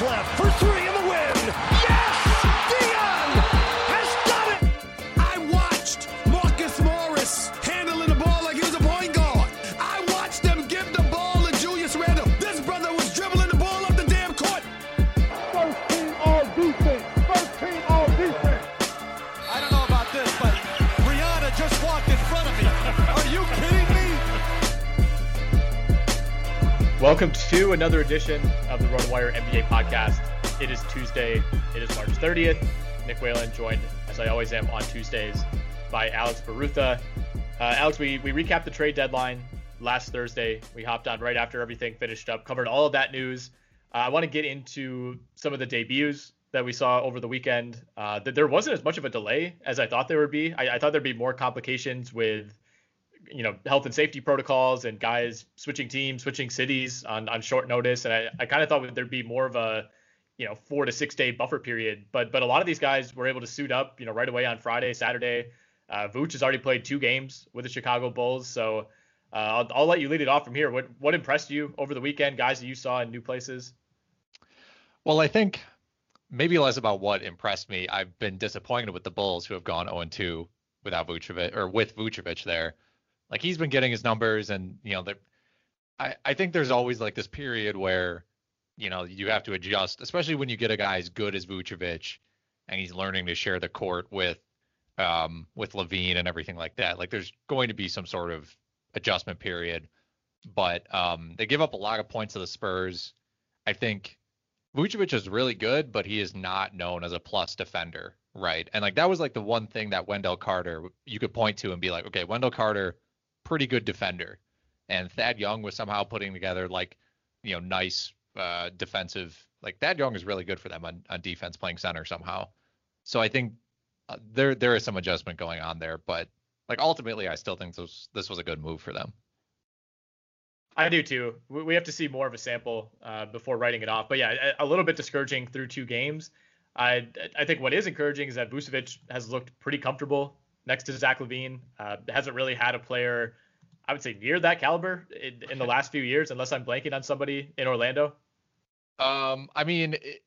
Left for three Welcome to another edition of the RotoWire NBA podcast. It is Tuesday. It is March 30th. Nick Whalen joined, as I always am on Tuesdays, by Alex Barutha. Uh, Alex, we, we recapped the trade deadline last Thursday. We hopped on right after everything finished up, covered all of that news. Uh, I want to get into some of the debuts that we saw over the weekend. Uh, that there wasn't as much of a delay as I thought there would be. I, I thought there'd be more complications with you know health and safety protocols and guys switching teams switching cities on, on short notice. And i, I kind of thought there'd be more of a you know four to six day buffer period. But but a lot of these guys were able to suit up you know right away on friday saturday. Uh, Vooch has already played two games with the chicago bulls. So uh, I'll, I'll let you lead it off from here. What what impressed you over the weekend guys that you saw in new places? Well, I think maybe less about what impressed me. I've been disappointed with the Bulls who have gone 0 2 without Vucevic or with Vucevic there. Like he's been getting his numbers, and you know, I I think there's always like this period where you know you have to adjust, especially when you get a guy as good as Vucevic, and he's learning to share the court with um with LaVine and everything like that. Like there's going to be some sort of adjustment period, but um they give up a lot of points to the Spurs. I think Vucevic is really good, but he is not known as a plus defender, right? And like that was like the one thing that Wendell Carter you could point to and be like, okay, Wendell Carter, pretty good defender, and Thad Young was somehow putting together like, you know, nice uh, defensive. Like Thad Young is really good for them on, on defense, playing center somehow. So I think uh, there there is some adjustment going on there, but like ultimately, I still think this this was a good move for them. I do too. We we have to see more of a sample uh, before writing it off. But yeah, a, a little bit discouraging through two games. I I think what is encouraging is that Vucevic has looked pretty comfortable next to Zach LaVine. Uh, hasn't really had a player I would say near that caliber in, in the last few years, unless I'm blanking on somebody in Orlando? Um, I mean, it,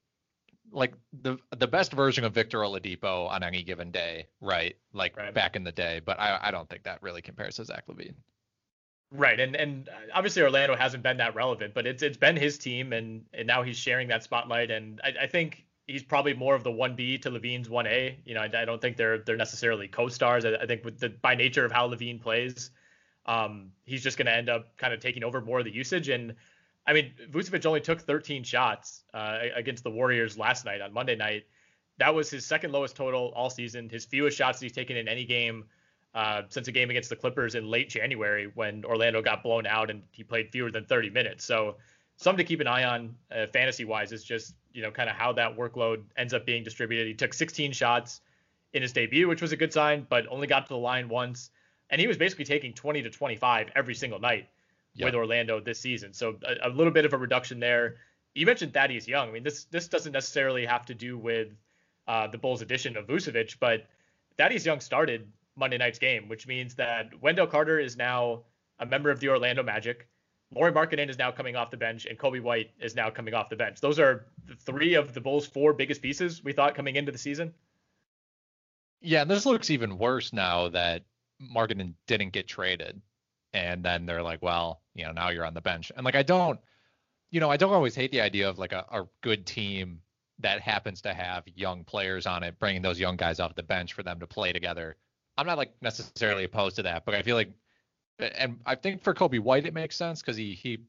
like the the best version of Victor Oladipo on any given day, right? Like right. back in the day, but I I don't think that really compares to Zach LaVine. Right, and and obviously Orlando hasn't been that relevant, but it's it's been his team, and and now he's sharing that spotlight, and I, I think he's probably more of the one B to LaVine's one A. You know, I, I, don't think they're they're necessarily co-stars. I, I, think with the by nature of how LaVine plays, um, he's just going to end up kind of taking over more of the usage. And I mean, Vucevic only took 13 shots uh, against the Warriors last night on Monday night. That was his second lowest total all season. His fewest shots he's taken in any game uh, since a game against the Clippers in late January when Orlando got blown out and he played fewer than 30 minutes. So something to keep an eye on uh, fantasy wise is just you know kind of how that workload ends up being distributed. He took 16 shots in his debut, which was a good sign, but only got to the line once, and he was basically taking 20 to 25 every single night yep. with Orlando this season. So a, a, little bit of a reduction there. You mentioned Thaddeus Young. I mean, this this doesn't necessarily have to do with uh, the Bulls' addition of Vucevic, but Thaddeus Young started Monday night's game, which means that Wendell Carter is now a member of the Orlando Magic. Lauri Markkanen is now coming off the bench, and Coby White is now coming off the bench. Those are three of the Bulls' four biggest pieces we thought coming into the season. Yeah, and this looks even worse now that Markkanen didn't get traded, and then they're like, well, you know, now you're on the bench, and like I don't, you know, I don't always hate the idea of like a, a good team that happens to have young players on it, bringing those young guys off the bench for them to play together. I'm not like necessarily opposed to that, but I feel like and I think for Coby White it makes sense because he he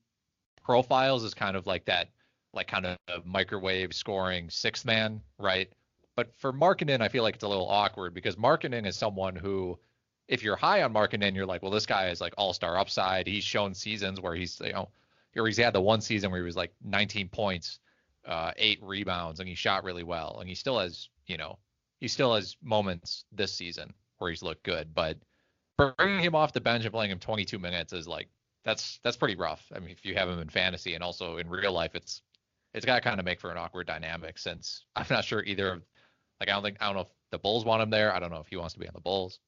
profiles as kind of like that like kind of microwave scoring sixth man, right? But for Markkanen, I feel like it's a little awkward because Markkanen is someone who, if you're high on Markkanen, you're like, well, this guy is like all star upside. He's shown seasons where he's you know, here he's had the one season where he was like 19 points, uh, eight rebounds, and he shot really well, and he still has you know, he still has moments this season where he's looked good, but bringing him off the bench and playing him 22 minutes is like that's that's pretty rough. I mean, if you have him in fantasy and also in real life, it's it's got to kind of make for an awkward dynamic since I'm not sure either of like I don't think I don't know if the Bulls want him there. I don't know if he wants to be on the Bulls.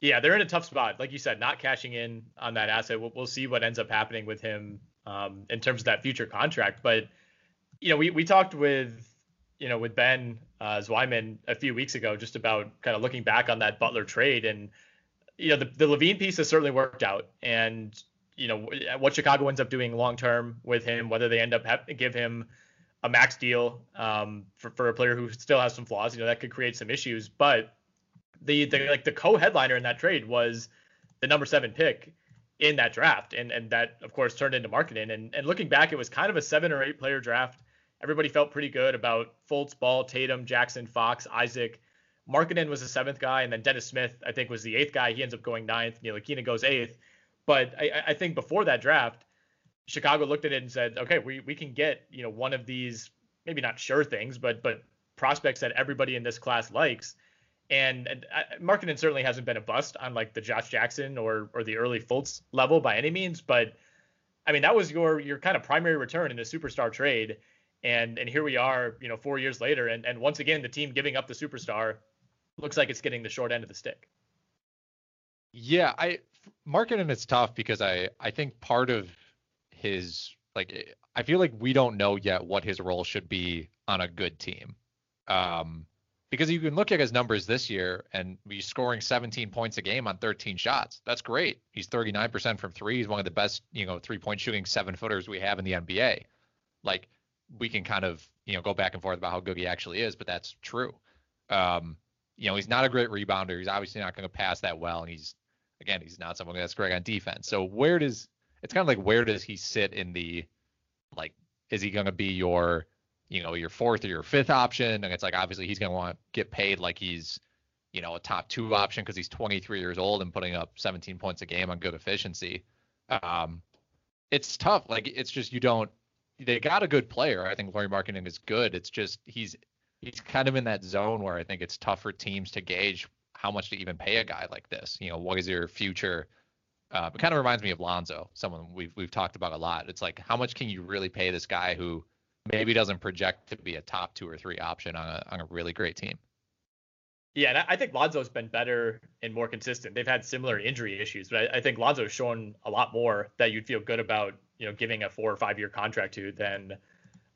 Yeah, they're in a tough spot. Like you said, not cashing in on that asset. We'll, we'll see what ends up happening with him um, in terms of that future contract. But you know, we we talked with you know with Ben uh, a few weeks ago just about kind of looking back on that Butler trade and you know, the, the LaVine piece has certainly worked out. And, you know, what Chicago ends up doing long term with him, whether they end up give him a max deal um, for, for a player who still has some flaws, you know, that could create some issues. But the, the like the co-headliner in that trade was the number seven pick in that draft. And and that of course turned into Markkanen. And and looking back, it was kind of a seven or eight player draft. Everybody felt pretty good about Fultz, Ball, Tatum, Jackson, Fox, Isaac, Markkanen was the seventh guy, and then Dennis Smith, I think, was the eighth guy. He ends up going ninth. Ntilikina goes eighth. But I, I think before that draft, Chicago looked at it and said, okay, we, we can get you know one of these maybe not sure things, but but prospects that everybody in this class likes. And, and uh, Markkanen certainly hasn't been a bust on like the Josh Jackson or or the early Fultz level by any means, but I mean that was your your kind of primary return in a superstar trade. And and here we are, you know, four years later, and and once again the team giving up the superstar looks like it's getting the short end of the stick. Yeah, I Markkanen it's tough because I I think part of his like I feel like we don't know yet what his role should be on a good team. Um because you can look at his numbers this year and he's scoring 17 points a game on 13 shots. That's great. He's 39% from 3. He's one of the best, you know, three-point shooting seven-footers we have in the NBA. Like we can kind of, you know, go back and forth about how good he actually is, but that's true. Um you know, he's not a great rebounder. He's obviously not going to pass that well, and he's again, he's not someone that's great on defense. So where does it's kind of like where does he sit in the like is he going to be your you know your fourth or your fifth option? And it's like obviously he's going to want to get paid like he's you know a top two option because he's 23 years old and putting up 17 points a game on good efficiency. Um, it's tough. Like it's just you don't. They got a good player. I think Lauri Markkanen is good. It's just he's he's kind of in that zone where I think it's tough for teams to gauge how much to even pay a guy like this. You know, what is your future? Uh, it kind of reminds me of Lonzo, someone we've we've talked about a lot. It's like how much can you really pay this guy who maybe doesn't project to be a top two or three option on a on a really great team? Yeah, and I think Lonzo's been better and more consistent. They've had similar injury issues, but I, I think Lonzo's shown a lot more that you'd feel good about, you know, giving a four or five year contract to than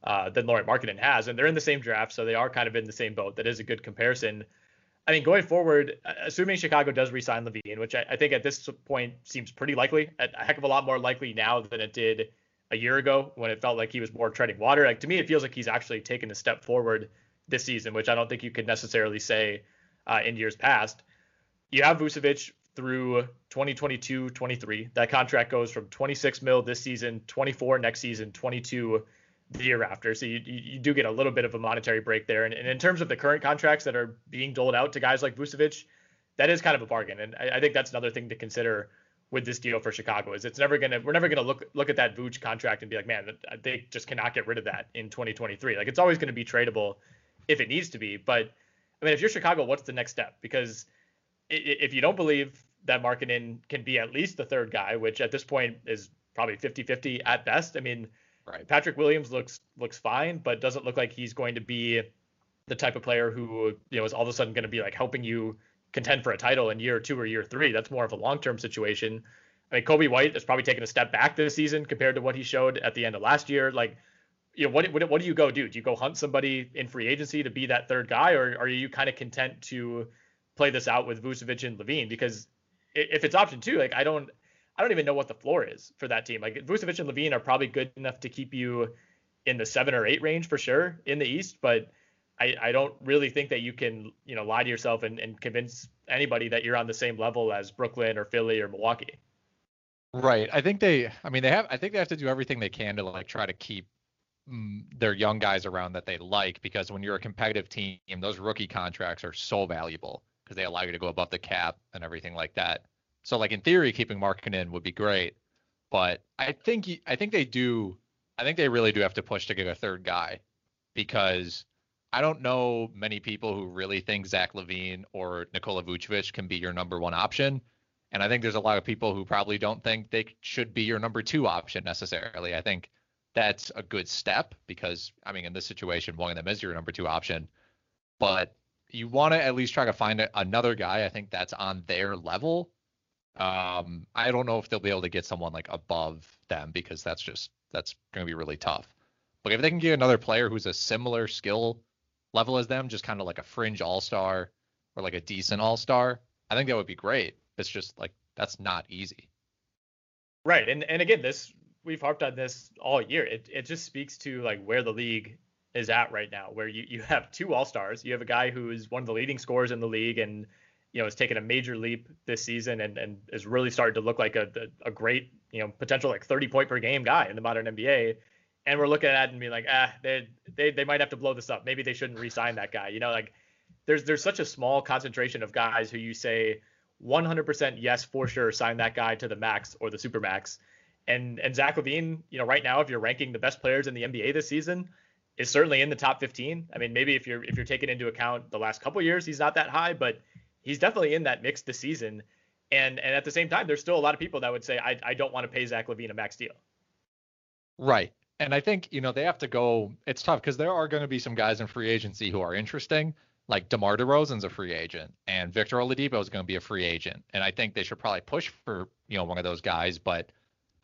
uh, than Lauri Markkanen has. And they're in the same draft, so they are kind of in the same boat. That is a good comparison. I mean, going forward, assuming Chicago does resign LaVine, which I, I think at this point seems pretty likely, a heck of a lot more likely now than it did a year ago when it felt like he was more treading water. Like to me, it feels like he's actually taken a step forward this season, which I don't think you could necessarily say uh, in years past. You have Vucevic through 2022 23. That contract goes from 26 mil this season, 24 next season, 22 the year after. So you, you do get a little bit of a monetary break there. And, and, in terms of the current contracts that are being doled out to guys like Vucevic, that is kind of a bargain. And I, I think that's another thing to consider with this deal for Chicago is it's never gonna we're never gonna look look at that Vooch contract and be like, man, they just cannot get rid of that in 2023. Like it's always gonna be tradable if it needs to be. But I mean, if you're Chicago, what's the next step? Because if you don't believe that Markkanen can be at least the third guy, which at this point is probably 50-50 at best. I mean, right. Patrick Williams looks looks fine, but doesn't look like he's going to be the type of player who you know is all of a sudden going to be like helping you contend for a title in year two or year three. That's more of a long-term situation. I mean, Coby White has probably taken a step back this season compared to what he showed at the end of last year. Like you know, what, what, what do you go do? Do you go hunt somebody in free agency to be that third guy, or are you kind of content to play this out with Vucevic and LaVine? Because if it's option two, like I don't, I don't even know what the floor is for that team. Like Vucevic and LaVine are probably good enough to keep you in the seven or eight range for sure in the East, but I, I don't really think that you can, you know, lie to yourself and, and convince anybody that you're on the same level as Brooklyn or Philly or Milwaukee. Right. I think they, I mean, they have, I think they have to do everything they can to like try to keep Mm, their young guys around that they like because when you're a competitive team, those rookie contracts are so valuable because they allow you to go above the cap and everything like that. So like in theory, keeping Markkanen would be great, but I think I think they do. I think they really do have to push to get a third guy because I don't know many people who really think Zach LaVine or Nikola Vucevic can be your number one option. And I think there's a lot of people who probably don't think they should be your number two option necessarily. I think that's a good step because I mean in this situation one of them is your number two option, but you want to at least try to find another guy. I think that's on their level. Um, I don't know if they'll be able to get someone like above them because that's just that's going to be really tough. But if they can get another player who's a similar skill level as them, just kind of like a fringe all star or like a decent all star, I think that would be great. It's just like that's not easy. Right, and and again, this we've harped on this all year. It it just speaks to like where the league is at right now, where you, you have two all stars. You have a guy who is one of the leading scorers in the league and you know has taken a major leap this season and and is really starting to look like a a great you know potential like 30 point per game guy in the modern NBA. And we're looking at it and being like, ah, they they they might have to blow this up. Maybe they shouldn't re-sign that guy. You know, like there's there's such a small concentration of guys who you say 100% yes for sure sign that guy to the max or the super max and and Zach LaVine, you know, right now, if you're ranking the best players in the NBA this season, is certainly in the top 15. I mean, maybe if you're if you're taking into account the last couple years, he's not that high, but he's definitely in that mix this season. And and at the same time, there's still a lot of people that would say I I don't want to pay Zach LaVine a max deal. Right. And I think, you know, they have to go it's tough because there are going to be some guys in free agency who are interesting. Like DeMar DeRozan's a free agent and Victor Oladipo is going to be a free agent. And I think they should probably push for, you know, one of those guys, but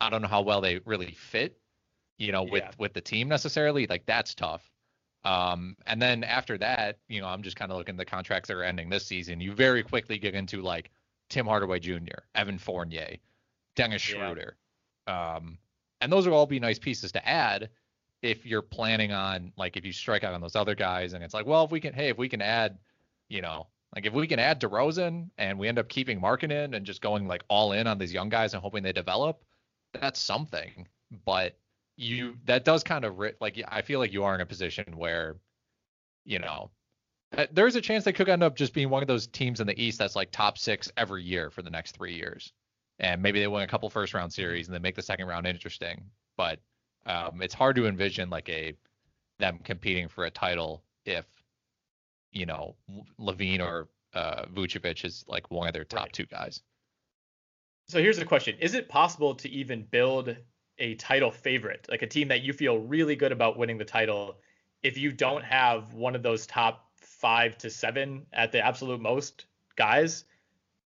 I don't know how well they really fit, you know, with yeah. with the team necessarily. Like that's tough. Um, and then after that, you know, I'm just kind of looking at the contracts that are ending this season. You very quickly get into like Tim Hardaway Jr., Evan Fournier, Dennis Schroeder. Yeah. Um, and those will all be nice pieces to add if you're planning on like if you strike out on those other guys and it's like, well, if we can hey, if we can add, you know, like if we can add DeRozan and we end up keeping Markkanen and just going like all in on these young guys and hoping they develop, that's something. But you that does kind of like I feel like you are in a position where, you know, uh, there's a chance they could end up just being one of those teams in the East that's like top six every year for the next three years, and maybe they win a couple first round series and they make the second round interesting. But um, it's hard to envision like a them competing for a title if you know LaVine or uh, Vucevic is like one of their top right. two guys. So here's the question: Is it possible to even build a title favorite, like a team that you feel really good about winning the title, if you don't have one of those top five to seven at the absolute most guys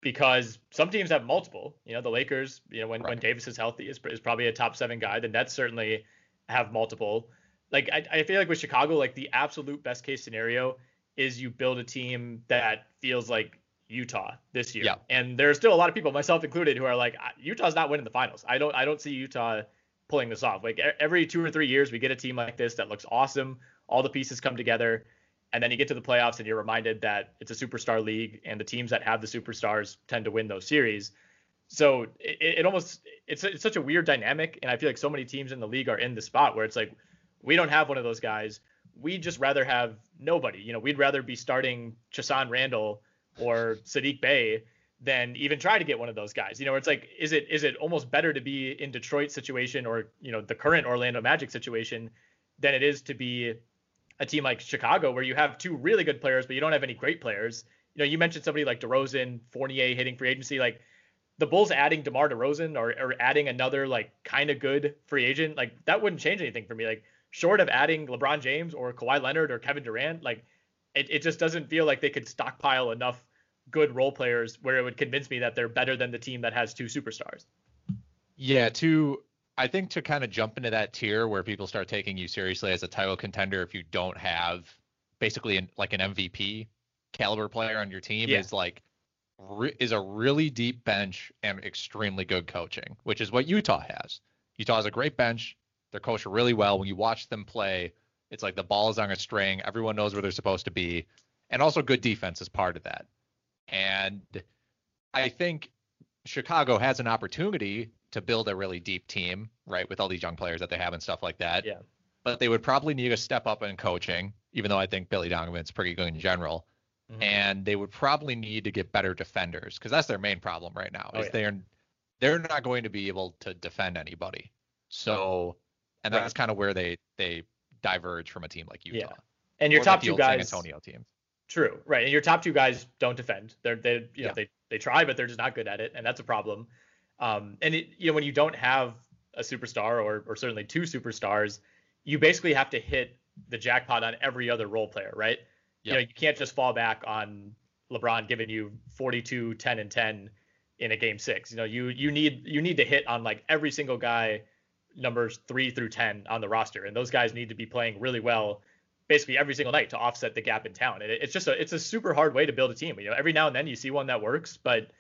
because some teams have multiple. You know, the Lakers, you know, when, right. when Davis is healthy, is, is probably a top seven guy. The Nets certainly have multiple. Like, I, I feel like with Chicago, like the absolute best case scenario is you build a team that feels like Utah this year. Yeah. And there's still a lot of people, myself included, who are like, Utah's not winning the finals. I don't, I don't see Utah pulling this off. Like every two or three years, we get a team like this that looks awesome. All the pieces come together and then you get to the playoffs and you're reminded that it's a superstar league and the teams that have the superstars tend to win those series so it, it almost it's, it's such a weird dynamic and i feel like so many teams in the league are in the spot where it's like we don't have one of those guys we'd just rather have nobody you know we'd rather be starting Chasson Randle or Saddiq Bey than even try to get one of those guys you know it's like is it is it almost better to be in detroit situation or you know the current orlando magic situation than it is to be a team like Chicago where you have two really good players, but you don't have any great players. You know, you mentioned somebody like DeRozan, Fournier hitting free agency. Like the Bulls adding DeMar DeRozan or, or adding another like kind of good free agent, like that wouldn't change anything for me. Like short of adding LeBron James or Kawhi Leonard or Kevin Durant, like it, it just doesn't feel like they could stockpile enough good role players where it would convince me that they're better than the team that has two superstars. Yeah, to I think to kind of jump into that tier where people start taking you seriously as a title contender if you don't have basically an, like an MVP caliber player on your team yeah. is like re- is a really deep bench and extremely good coaching, which is what Utah has. Utah has a great bench. They're coached really well. When you watch them play, it's like the ball is on a string. Everyone knows where they're supposed to be, and also good defense is part of that. And I think Chicago has an opportunity to build a really deep team, right, with all these young players that they have and stuff like that. Yeah. But they would probably need a step up in coaching, even though I think Billy Donovan's pretty good in general. Mm-hmm. And they would probably need to get better defenders because that's their main problem right now. Oh, is yeah. they're they're not going to be able to defend anybody. So, and that's right. kind of where they they diverge from a team like Utah. Yeah. And your top two guys, San Antonio team. True, right? And your top two guys don't defend. They're they you know they they try, but they're just not good at it, and that's a problem. Um, and it, you know, when you don't have a superstar or, or certainly two superstars, you basically have to hit the jackpot on every other role player, right? You know, you can't just fall back on LeBron giving you 42, 10, and 10 in a game six. You know, you you need you need to hit on like every single guy numbers three through 10 on the roster, and those guys need to be playing really well basically every single night to offset the gap in talent. It, it's just a it's a super hard way to build a team. You know, every now and then you see one that works, but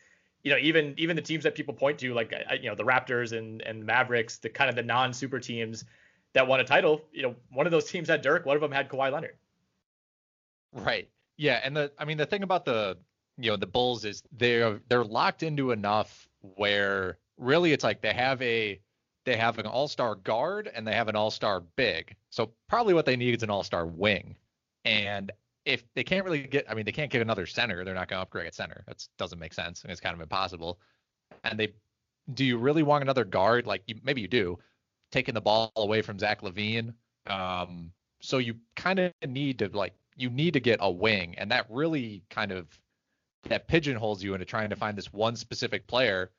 you know, even even the teams that people point to, like you know, the Raptors and and Mavericks, the kind of the non-super teams that won a title. You know, one of those teams had Dirk, one of them had Kawhi Leonard. Right. Yeah, and the I mean the thing about the you know the Bulls is they're they're locked into enough where really it's like they have a they have an all-star guard and they have an all-star big. So probably what they need is an all-star wing. And if they can't really get, I mean, they can't get another center. They're not going to upgrade at center. That doesn't make sense, and it's kind of impossible. And they, do you really want another guard? Like you, maybe you do, taking the ball away from Zach LaVine. Um, so you kind of need to like you need to get a wing, and that really kind of that pigeonholes you into trying to find this one specific player.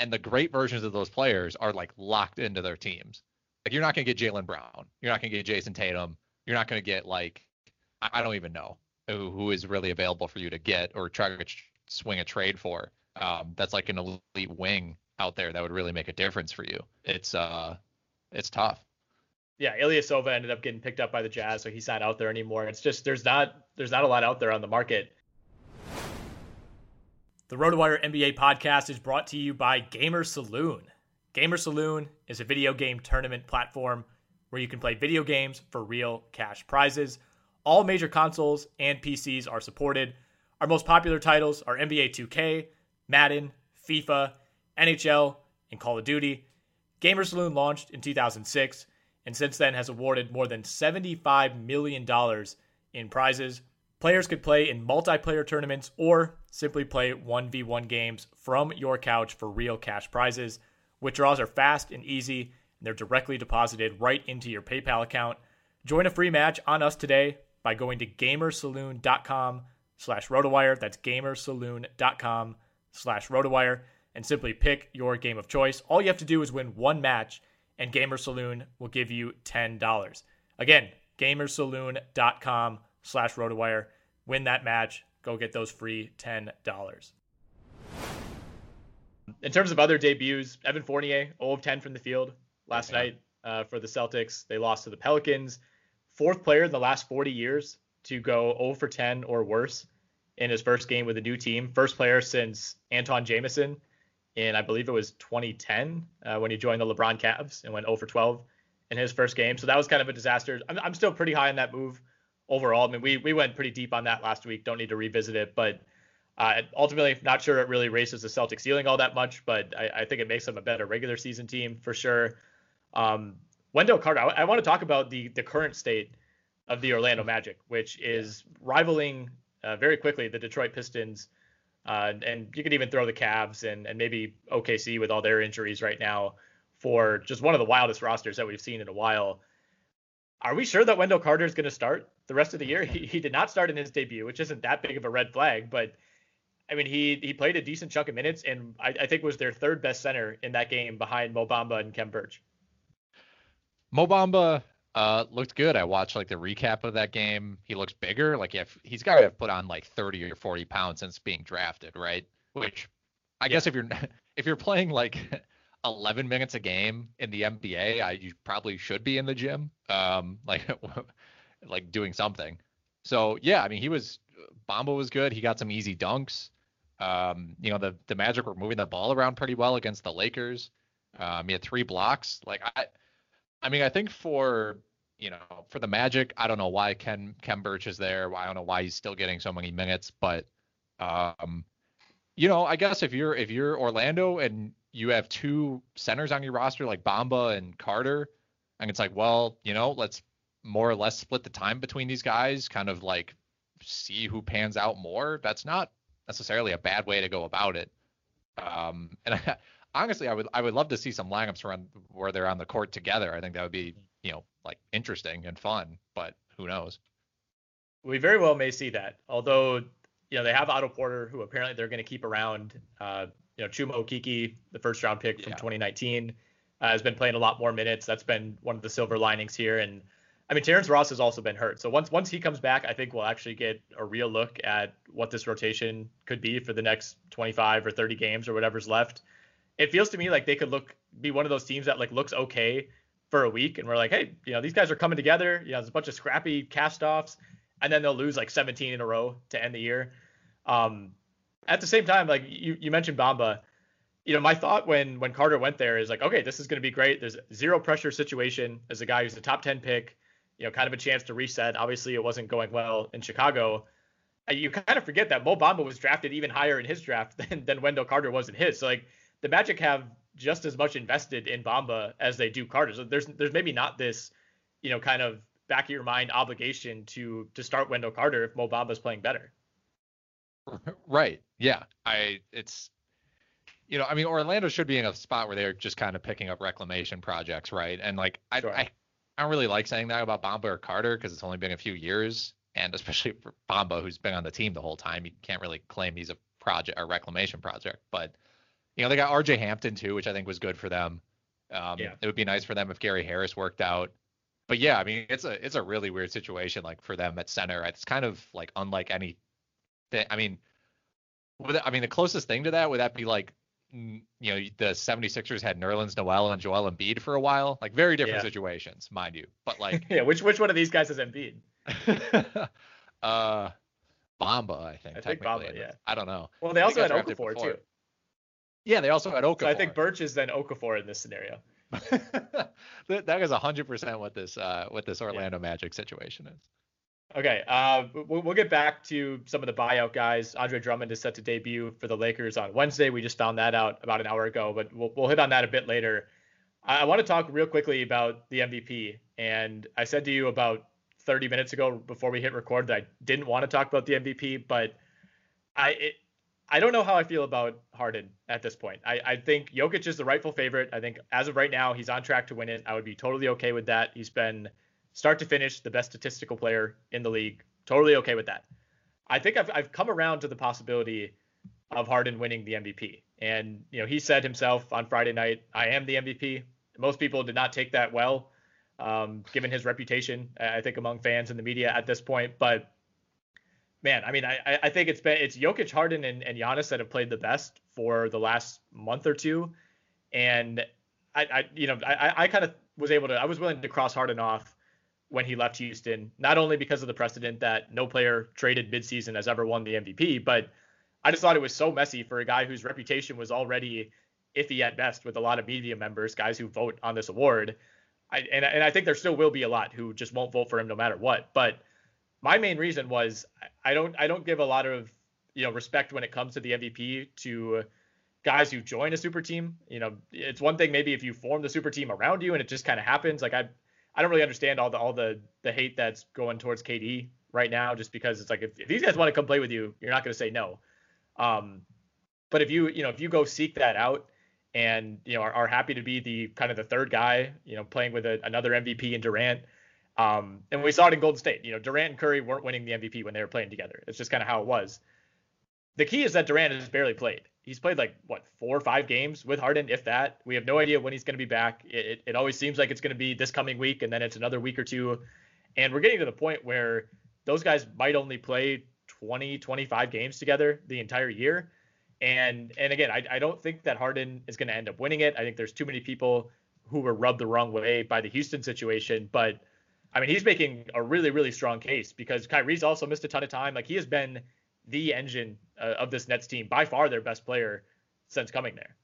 And the great versions of those players are like locked into their teams. Like you're not going to get Jaylen Brown. You're not going to get Jayson Tatum. You're not going to get like I don't even know who, who is really available for you to get or try to swing a trade for. Um, that's like an elite wing out there that would really make a difference for you. It's uh, it's tough. Yeah, Ilyasova ended up getting picked up by the Jazz, so he's not out there anymore. It's just there's not there's not a lot out there on the market. The RotoWire NBA podcast is brought to you by Gamer Saloon. Gamer Saloon is a video game tournament platform where you can play video games for real cash prizes. All major consoles and PCs are supported. Our most popular titles are NBA 2K, Madden, FIFA, NHL, and Call of Duty. Gamer Saloon launched in 2006 and since then has awarded more than $75 million in prizes. Players could play in multiplayer tournaments or simply play 1v1 games from your couch for real cash prizes. Withdrawals are fast and easy, and they're directly deposited right into your PayPal account. Join a free match on us today by going to gamersaloon.com slash rotowire. That's gamersaloon.com slash rotowire and simply pick your game of choice. All you have to do is win one match and Gamer Saloon will give you $10. Again, gamersaloon.com slash rotowire. win that match. Go get those free $10. In terms of other debuts, Evan Fournier, 0 of 10 from the field last yeah. night uh, for the Celtics. They lost to the Pelicans. Fourth player in the last 40 years to go 0 for 10 or worse in his first game with a new team. First player since Antawn Jamison in, I believe it was 2010 uh, when he joined the LeBron Cavs and went 0 for 12 in his first game. So that was kind of a disaster. I'm, I'm still pretty high on that move overall. I mean, we, we went pretty deep on that last week. Don't need to revisit it, but uh, ultimately, not sure it really raises the Celtics ceiling all that much, but I, I think it makes them a better regular season team for sure. Um, Wendell Carter, I, I want to talk about the the current state of the Orlando Magic, which is rivaling uh, very quickly the Detroit Pistons, uh, and you could even throw the Cavs and and maybe OKC with all their injuries right now for just one of the wildest rosters that we've seen in a while. Are we sure that Wendell Carter is going to start the rest of the year? He, he did not start in his debut, which isn't that big of a red flag, but I mean, he he played a decent chunk of minutes, and I, I think was their third best center in that game behind Mo Bamba and Khem Birch. Mo Bamba uh, looked good. I watched like the recap of that game. He looks bigger. Like if he's got to have put on like 30 or 40 pounds since being drafted, right? Which I yeah. guess if you're if you're playing like 11 minutes a game in the NBA, I you probably should be in the gym, um, like like doing something. So yeah, I mean he was Bamba was good. He got some easy dunks. Um, you know, the the Magic were moving the ball around pretty well against the Lakers. Um, he had three blocks. Like I, I mean, I think for you know for the Magic, I don't know why Khem Khem Birch is there. I don't know why he's still getting so many minutes, but um, you know, I guess if you're if you're Orlando and you have two centers on your roster like Bamba and Carter, and it's like, well, you know, let's more or less split the time between these guys, kind of like see who pans out more. That's not necessarily a bad way to go about it. Um, and I, honestly, I would I would love to see some lineups around where they're on the court together. I think that would be you know like interesting and fun. But who knows? We very well may see that. Although you know they have Otto Porter, who apparently they're going to keep around. Uh, you know Chuma Okeke, the first round pick from yeah. 2019, uh, has been playing a lot more minutes. That's been one of the silver linings here. And I mean, Terrence Ross has also been hurt. So once once he comes back, I think we'll actually get a real look at what this rotation could be for the next 25 or 30 games or whatever's left. It feels to me like they could look be one of those teams that like looks okay for a week, and we're like, hey, you know, these guys are coming together. You know, there's a bunch of scrappy cast-offs, and then they'll lose like 17 in a row to end the year. Um, at the same time, like you you mentioned Bamba you know, my thought when when Carter went there is like, okay, this is going to be great. There's zero pressure situation as a guy who's a top 10 pick you know, kind of a chance to reset. Obviously, it wasn't going well in Chicago. Uh, you kind of forget that Mo Bamba was drafted even higher in his draft than, than Wendell Carter was in his. So like the Magic have just as much invested in Bamba as they do Carter. So there's there's maybe not this, you know, kind of back of your mind obligation to to start Wendell Carter if Mo Bamba's playing better. Right. Yeah. I it's you know, I mean Orlando should be in a spot where they're just kind of picking up reclamation projects, right? And like I sure. I I don't really like saying that about Bamba or Carter because it's only been a few years, and especially for Bamba, who's been on the team the whole time, you can't really claim he's a project or reclamation project. But you know, they got R.J. Hampton too, which I think was good for them. Um, yeah. It would be nice for them if Gary Harris worked out. But yeah, I mean, it's a it's a really weird situation like for them at center. It's kind of like unlike any. I mean, would, I mean, the closest thing to that would that be like you know, the 76ers had Nerlens Noel and Joel Embiid for a while. Like very different yeah. situations, mind you. But like Yeah, which which one of these guys is Embiid? uh Bamba, I think. I think Bamba, yeah. I don't know. Well, they also had Okafor too. Yeah, they also had Okafor. So I think Birch is then Okafor in this scenario. that, that is 100% what this uh what this Orlando yeah. Magic situation is. Okay, uh, we'll, we'll, get back to some of the buyout guys. Andre Drummond is set to debut for the Lakers on Wednesday. We just found that out about an hour ago, but we'll, we'll hit on that a bit later. I, I want to talk real quickly about the MVP. And I said to you about 30 minutes ago before we hit record that I didn't want to talk about the MVP, but I it, I don't know how I feel about Harden at this point. I, I think Jokic is the rightful favorite. I think as of right now, he's on track to win it. I would be totally okay with that. He's been – start to finish, the best statistical player in the league. Totally okay with that. I think I've, I've come around to the possibility of Harden winning the MVP. And, you know, he said himself on Friday night, I am the MVP. Most people did not take that well, um, given his reputation, I think, among fans and the media at this point. But man, I mean, I I think it's been it's Jokic, Harden, and, and Giannis that have played the best for the last month or two, and I, I you know I I kind of was able to I was willing to cross Harden off when he left Houston, not only because of the precedent that no player traded midseason has ever won the MVP, but I just thought it was so messy for a guy whose reputation was already iffy at best with a lot of media members, guys who vote on this award. I, and, and I think there still will be a lot who just won't vote for him no matter what. But my main reason was I don't I don't give a lot of you know respect when it comes to the MVP to guys who join a super team. You know, it's one thing maybe if you form the super team around you and it just kind of happens. Like I I don't really understand all the all the the hate that's going towards KD right now, just because it's like if, if these guys want to come play with you, you're not going to say no. Um, but if you you know if you go seek that out and you know are, are happy to be the kind of the third guy, you know, playing with a, another MVP in Durant. Um, and we saw it in Golden State. You know, Durant and Curry weren't winning the MVP when they were playing together. It's just kind of how it was. The key is that Durant has barely played. He's played like what four or five games with Harden, if that. We have no idea when he's going to be back. It, it, it always seems like it's going to be this coming week, and then it's another week or two. And we're getting to the point where those guys might only play 20, 25 games together the entire year. And and again, I, I don't think that Harden is going to end up winning it. I think there's too many people who were rubbed the wrong way by the Houston situation. But I mean, he's making a really, really strong case because Kyrie's also missed a ton of time. Like he has been the engine uh, of this Nets team, by far their best player since coming there.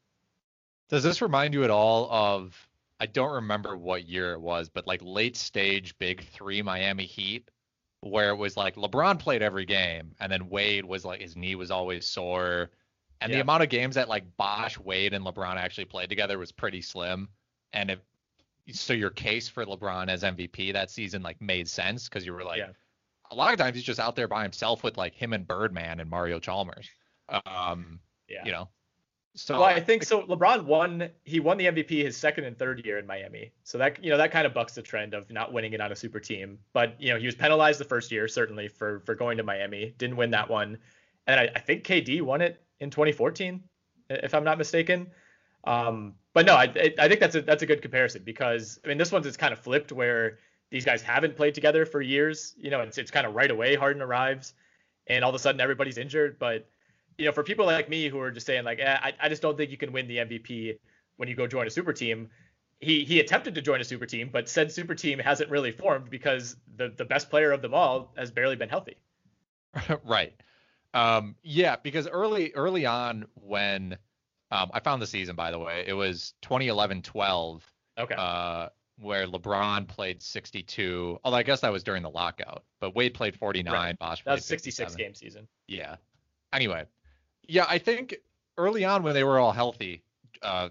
Does this remind you at all of? I don't remember what year it was, but like late stage Big Three Miami Heat, where it was like LeBron played every game, and then Wade was like his knee was always sore, and yeah. the amount of games that like Bosh, Wade, and LeBron actually played together was pretty slim. And if so, your case for LeBron as MVP that season like made sense because you were like, yeah. A lot of times he's just out there by himself with like him and Birdman and Mario Chalmers. Um, yeah. You know. So well, I think so. LeBron won. He won the MVP his second and third year in Miami. So that you know that kind of bucks the trend of not winning it on a super team. But you know he was penalized the first year certainly for for going to Miami. Didn't win that one, and I, I think KD won it in 2014, if I'm not mistaken. Um, but no, I, I think that's a that's a good comparison because I mean this one's it's kind of flipped where these guys haven't played together for years. You know, it's it's kind of right away Harden arrives, and all of a sudden everybody's injured. But you know, for people like me who are just saying like, eh, I I just don't think you can win the MVP when you go join a super team. He he attempted to join a super team, but said super team hasn't really formed because the the best player of them all has barely been healthy. right. Um, yeah, because early early on when um, I found the season by the way, it was 2011-12. Okay. Uh, where LeBron played 62. Although I guess that was during the lockout, but Wade played 49. Right. Bosh that was 66 game season. Yeah. Anyway, yeah, I think early on when they were all healthy, uh,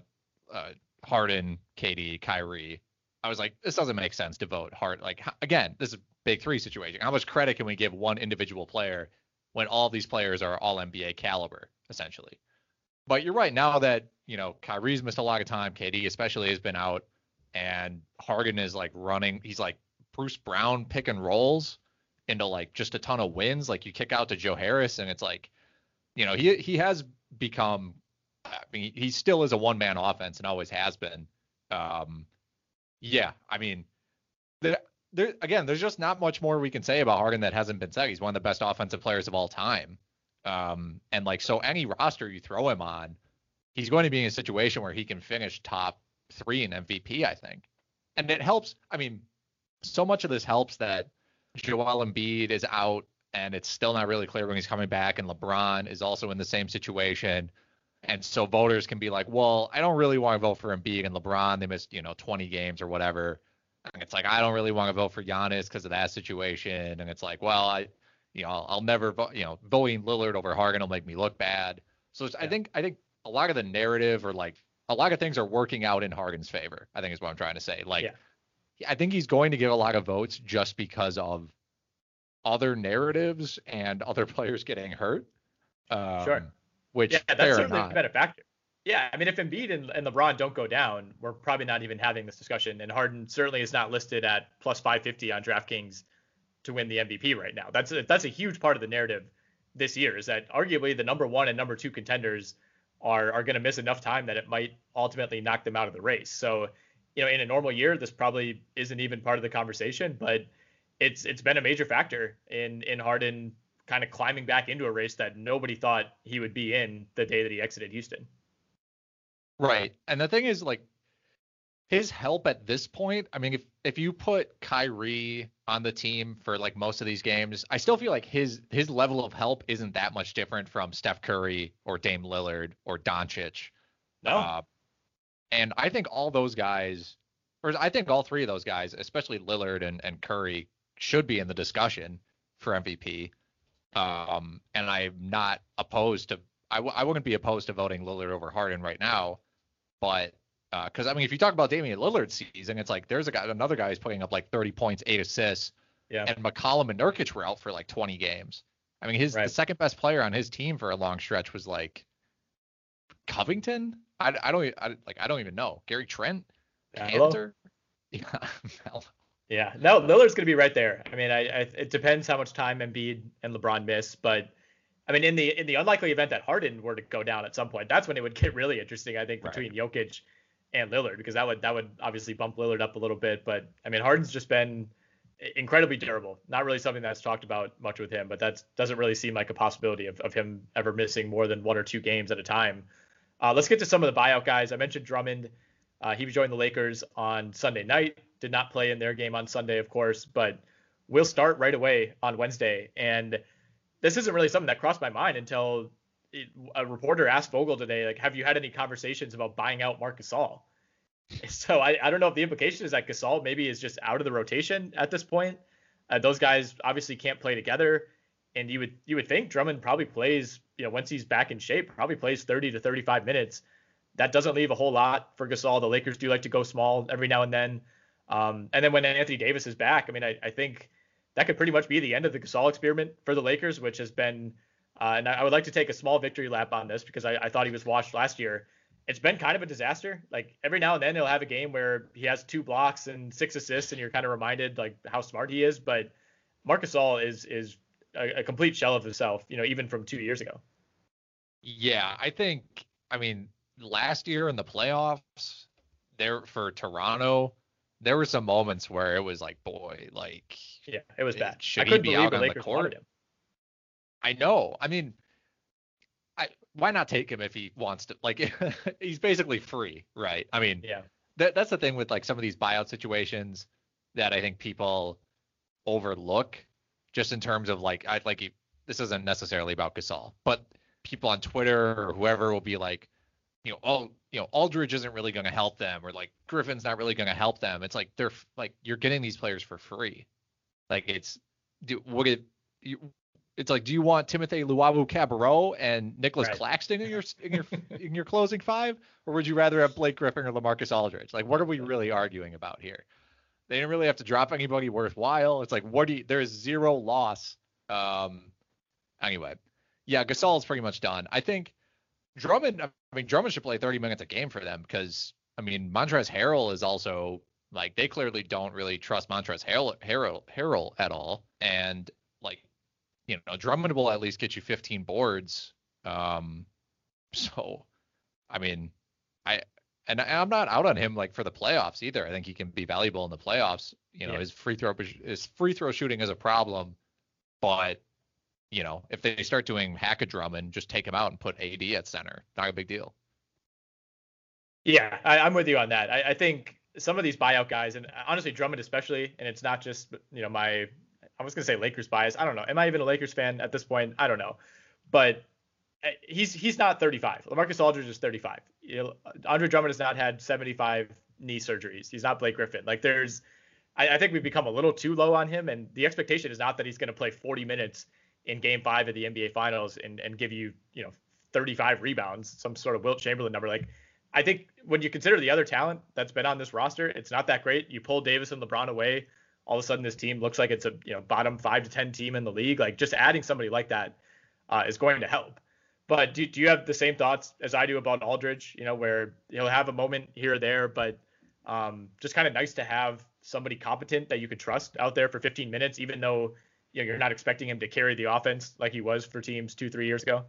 uh, Harden, KD, Kyrie, I was like, this doesn't make sense to vote Hart. Like again, this is big three situation. How much credit can we give one individual player when all these players are all NBA caliber, essentially. But you're right. Now that, you know, Kyrie's missed a lot of time, KD especially has been out, and Harden is like running, he's like Bruce Brown pick and rolls into like just a ton of wins. Like you kick out to Joe Harris, and it's like, you know, he he has become I mean, he still is a one man offense and always has been. Um, yeah, I mean, the, there again, there's just not much more we can say about Harden that hasn't been said. He's one of the best offensive players of all time. Um, and like so any roster you throw him on, he's going to be in a situation where he can finish top three in MVP, I think. And it helps. I mean, so much of this helps that Joel Embiid is out and it's still not really clear when he's coming back, and LeBron is also in the same situation. And so voters can be like, well, I don't really want to vote for Embiid and LeBron. They missed, you know, 20 games or whatever. And it's like I don't really want to vote for Giannis because of that situation. And it's like, well, I, you know, I'll, I'll never vote. You know, voting Lillard over Harden will make me look bad. So yeah. I think I think a lot of the narrative or like a lot of things are working out in Harden's favor. I think is what I'm trying to say. Like, yeah. I think he's going to get a lot of votes just because of other narratives and other players getting hurt. Um, sure. Which yeah, that's certainly been a factor. Yeah, I mean, if Embiid and, and LeBron don't go down, we're probably not even having this discussion. And Harden certainly is not listed at plus 550 on DraftKings to win the MVP right now. That's a, that's a huge part of the narrative this year. Is that arguably the number one and number two contenders are are going to miss enough time that it might ultimately knocked them out of the race. So, you know, in a normal year, this probably isn't even part of the conversation, but it's it's been a major factor in in Harden kind of climbing back into a race that nobody thought he would be in the day that he exited Houston. Right. And the thing is like his help at this point, I mean if if you put Kyrie on the team for like most of these games, I still feel like his his level of help isn't that much different from Steph Curry or Dame Lillard or Doncic. No. Uh, and I think all those guys or I think all three of those guys, especially Lillard and, and Curry, should be in the discussion for MVP. Um, and I'm not opposed to I w- I wouldn't be opposed to voting Lillard over Harden right now, but because uh, I mean, if you talk about Damian Lillard's season, it's like there's a guy, another guy who's putting up like 30 points, eight assists, yeah. and McCollum and Nurkic were out for like 20 games. I mean, his Right. the second best player on his team for a long stretch was like Covington. I, I don't I, like I don't even know Gary Trent, Yeah, hello? Yeah. Yeah, no, Lillard's going to be right there. I mean, I, I it depends how much time Embiid and LeBron miss, but I mean, in the in the unlikely event that Harden were to go down at some point, that's when it would get really interesting. I think Right. between Jokic and Lillard, because that would that would obviously bump Lillard up a little bit. But I mean, Harden's just been incredibly durable. Not really something that's talked about much with him, but that doesn't really seem like a possibility of, of him ever missing more than one or two games at a time. Uh, let's get to some of the buyout guys. I mentioned Drummond. Uh, he was joined the Lakers on Sunday night. Did not play in their game on Sunday, of course, but we'll start right away on Wednesday. And this isn't really something that crossed my mind until it, a reporter asked Vogel today, like, have you had any conversations about buying out Marc Gasol? So I, I don't know if the implication is that Gasol maybe is just out of the rotation at this point. Uh, those guys obviously can't play together, and you would you would think Drummond probably plays, you know, once he's back in shape, probably plays 30 to 35 minutes. That doesn't leave a whole lot for Gasol. The Lakers do like to go small every now and then. Um, and then when Anthony Davis is back, I mean, I, I think that could pretty much be the end of the Gasol experiment for the Lakers, which has been, uh, and I would like to take a small victory lap on this because I, I thought he was washed last year. It's been kind of a disaster. Like every now and then he'll have a game where he has two blocks and six assists, and you're kind of reminded like how smart he is. But Marcus Gasol is is a, a complete shell of himself, you know, even from two years ago. Yeah, I think I mean last year in the playoffs there for Toronto, there were some moments where it was like, boy, like Yeah, it was bad. Should I he be out the on the court? him. I know. I mean, I why not take him if he wants to? Like, he's basically free, right? I mean, Yeah. that that's the thing with like some of these buyout situations that I think people overlook, just in terms of like, I like this isn't necessarily about Gasol, but people on Twitter or whoever will be like, you know, all you know, Aldridge isn't really going to help them, or like Griffin's not really going to help them. It's like they're like you're getting these players for free. Like it's do what it you, it's like do you want Timothy Luwawu-Cabarrot and Nicolas Right. Claxton in your in your in your closing five, or would you rather have Blake Griffin or Lamarcus Aldridge? Like what are we really arguing about here? They didn't really have to drop anybody worthwhile. It's like what do you, there's zero loss. Um anyway. Yeah, Gasol is pretty much done. I think Drummond I mean Drummond should play 30 minutes a game for them because I mean Montrezl Harrell is also like they clearly don't really trust Montrezl Harrell, Harrell, Harrell at all. And like, you know, Drummond will at least get you 15 boards. Um, so, I mean, I and I'm not out on him like for the playoffs either. I think he can be valuable in the playoffs. You know, Yeah. his free throw his free throw shooting is a problem, but you know, if they start doing hack a Drummond, just take him out and put AD at center. Not a big deal. Yeah, I, I'm with you on that. I, I think some of these buyout guys, and honestly Drummond especially, and it's not just you know my I was gonna say Lakers bias. I don't know. Am I even a Lakers fan at this point? I don't know. But he's he's not 35. Lamarcus Aldridge is 35. Andre Drummond has not had 75 knee surgeries. He's not Blake Griffin. Like there's, I, I think we've become a little too low on him, and the expectation is not that he's going to play 40 minutes in Game Five of the NBA Finals and and give you you know 35 rebounds, some sort of Wilt Chamberlain number. Like I think when you consider the other talent that's been on this roster, it's not that great. You pull Davis and LeBron away, all of a sudden this team looks like it's a you know bottom five to ten team in the league. Like just adding somebody like that uh, is going to help. But do, do you have the same thoughts as I do about Aldridge? You know, where he'll have a moment here or there, but um, just kind of nice to have somebody competent that you could trust out there for 15 minutes, even though you know you're not expecting him to carry the offense like he was for teams two, three years ago.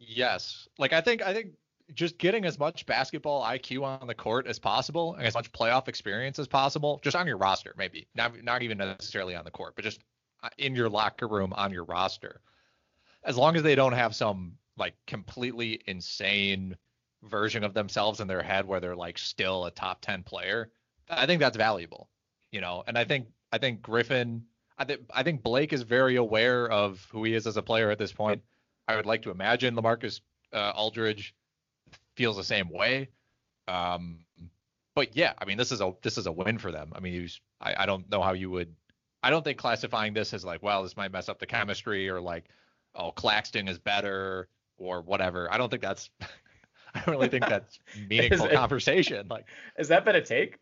Yes. Like I think I think just getting as much basketball IQ on the court as possible and as much playoff experience as possible, just on your roster, maybe. Not not even necessarily on the court, but just uh, in your locker room on your roster. As long as they don't have some like completely insane version of themselves in their head where they're like still a top 10 player, I think that's valuable, you know. And I think I think Griffin I think I think Blake is very aware of who he is as a player at this point. I would like to imagine Lamarcus uh, Aldridge feels the same way. Um, but yeah, I mean, this is a this is a win for them. I mean, was, I, I don't know how you would. I don't think classifying this as like, well, this might mess up the chemistry or like, oh, Claxton is better or whatever. I don't think that's. I don't really think that's meaningful it, conversation. Like, has that been a take?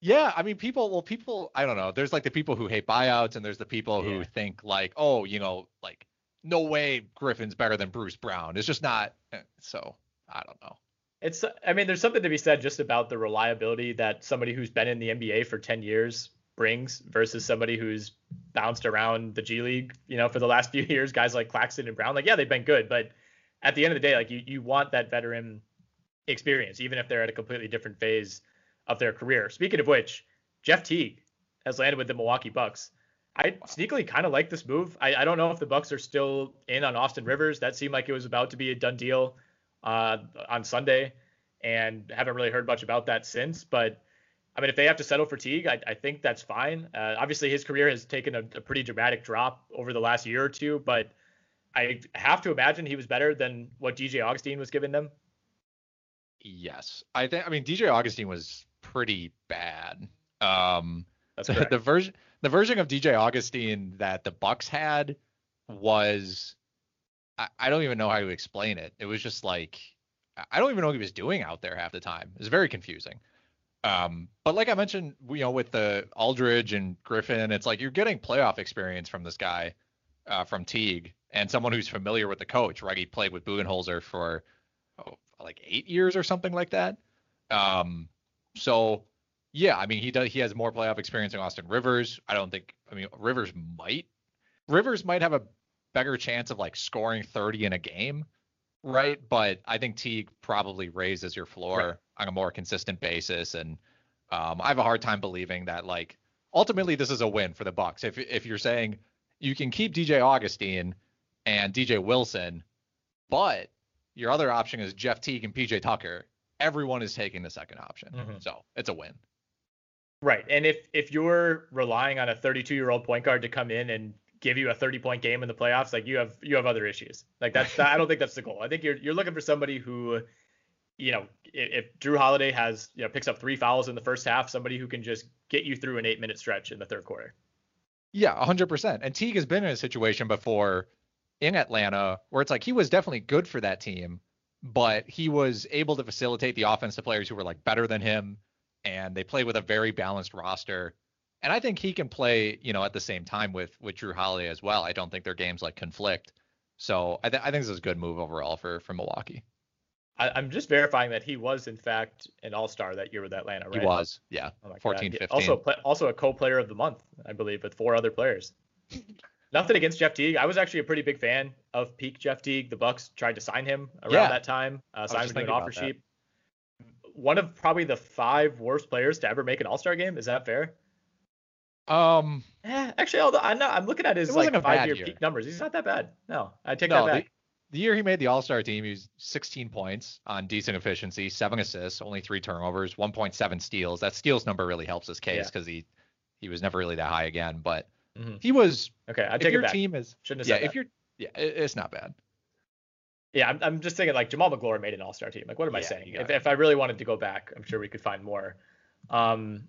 Yeah, I mean, people. Well, people. I don't know. There's like the people who hate buyouts, and there's the people yeah. who think like, oh, you know, like no way Griffin's better than Bruce Brown. It's just not. Eh, so I don't know. It's. I mean, there's something to be said just about the reliability that somebody who's been in the NBA for 10 years brings versus somebody who's bounced around the G League, you know, for the last few years. Guys like Claxton and Brown, like yeah, they've been good, but at the end of the day, like you you want that veteran experience, even if they're at a completely different phase of their career. Speaking of which, Jeff Teague has landed with the Milwaukee Bucks. I sneakily kind of like this move. I, I, don't know if the Bucks are still in on Austin Rivers. That seemed like it was about to be a done deal uh, on Sunday, and haven't really heard much about that since. But I mean, if they have to settle for Teague, I, I think that's fine. Uh, obviously, his career has taken a, a, pretty dramatic drop over the last year or two, but I have to imagine he was better than what DJ Augustin was giving them. Yes, I think. I mean, DJ Augustin was pretty bad. Um, That's the, the version the version of DJ Augustin that the Bucks had was I, I don't even know how to explain it. It was just like I don't even know what he was doing out there half the time. It was very confusing. Um, but like I mentioned, you know, with the Aldridge and Griffin, it's like you're getting playoff experience from this guy, uh, from Teague, and someone who's familiar with the coach. Right, he played with Budenholzer for oh, like eight years or something like that. Um, so yeah, I mean he does he has more playoff experience than Austin Rivers. I don't think I mean Rivers might Rivers might have a better chance of like scoring 30 in a game, right? But I think Teague probably raises your floor right. on a more consistent basis and um, I have a hard time believing that like ultimately this is a win for the Bucks. If if you're saying you can keep DJ Augustin and DJ Wilson, but your other option is Jeff Teague and PJ Tucker everyone is taking the second option. Mm-hmm. So it's a win. Right. And if if you're relying on a 32 year old point guard to come in and give you a 30 point game in the playoffs, like you have you have other issues. Like that's I don't think that's the goal. I think you're you're looking for somebody who, you know, if, if Jrue Holiday has you know picks up three fouls in the first half, somebody who can just get you through an eight minute stretch in the third quarter. Yeah, 100%. And Teague has been in a situation before in Atlanta where it's like he was definitely good for that team, but he was able to facilitate the offense to players who were like better than him, and they play with a very balanced roster. And I think he can play, you know, at the same time with with Jrue Holiday as well. I don't think their games like conflict. So I, th- I think this is a good move overall for for Milwaukee. I, am just verifying that he was in fact an All Star that year with Atlanta, right? He was, yeah. Oh 14, 15. Also, also a co-player of the month, I believe, with four other players. Nothing against Jeff Teague. I was actually a pretty big fan of peak Jeff Teague. The Bucks tried to sign him around yeah. that time. Uh, signed him an offer sheet. One of probably the five worst players to ever make an All Star game. Is that fair? Um. Eh, actually, although I'm not, I'm looking at his like five year, year, peak numbers. He's not that bad. No, I take no, that back. The, the year he made the All Star team, he was 16 points on decent efficiency, seven assists, only three turnovers, 1.7 steals. That steals number really helps his case because yeah. he he was never really that high again. But Mm-hmm. He was okay. I take your it back. team is shouldn't have yeah. If you're yeah, it, it's not bad. Yeah, I'm, I'm just thinking like Jamaal Magloire made an All Star team. Like, what am yeah, I saying? If, if I really wanted to go back, I'm sure we could find more. Um,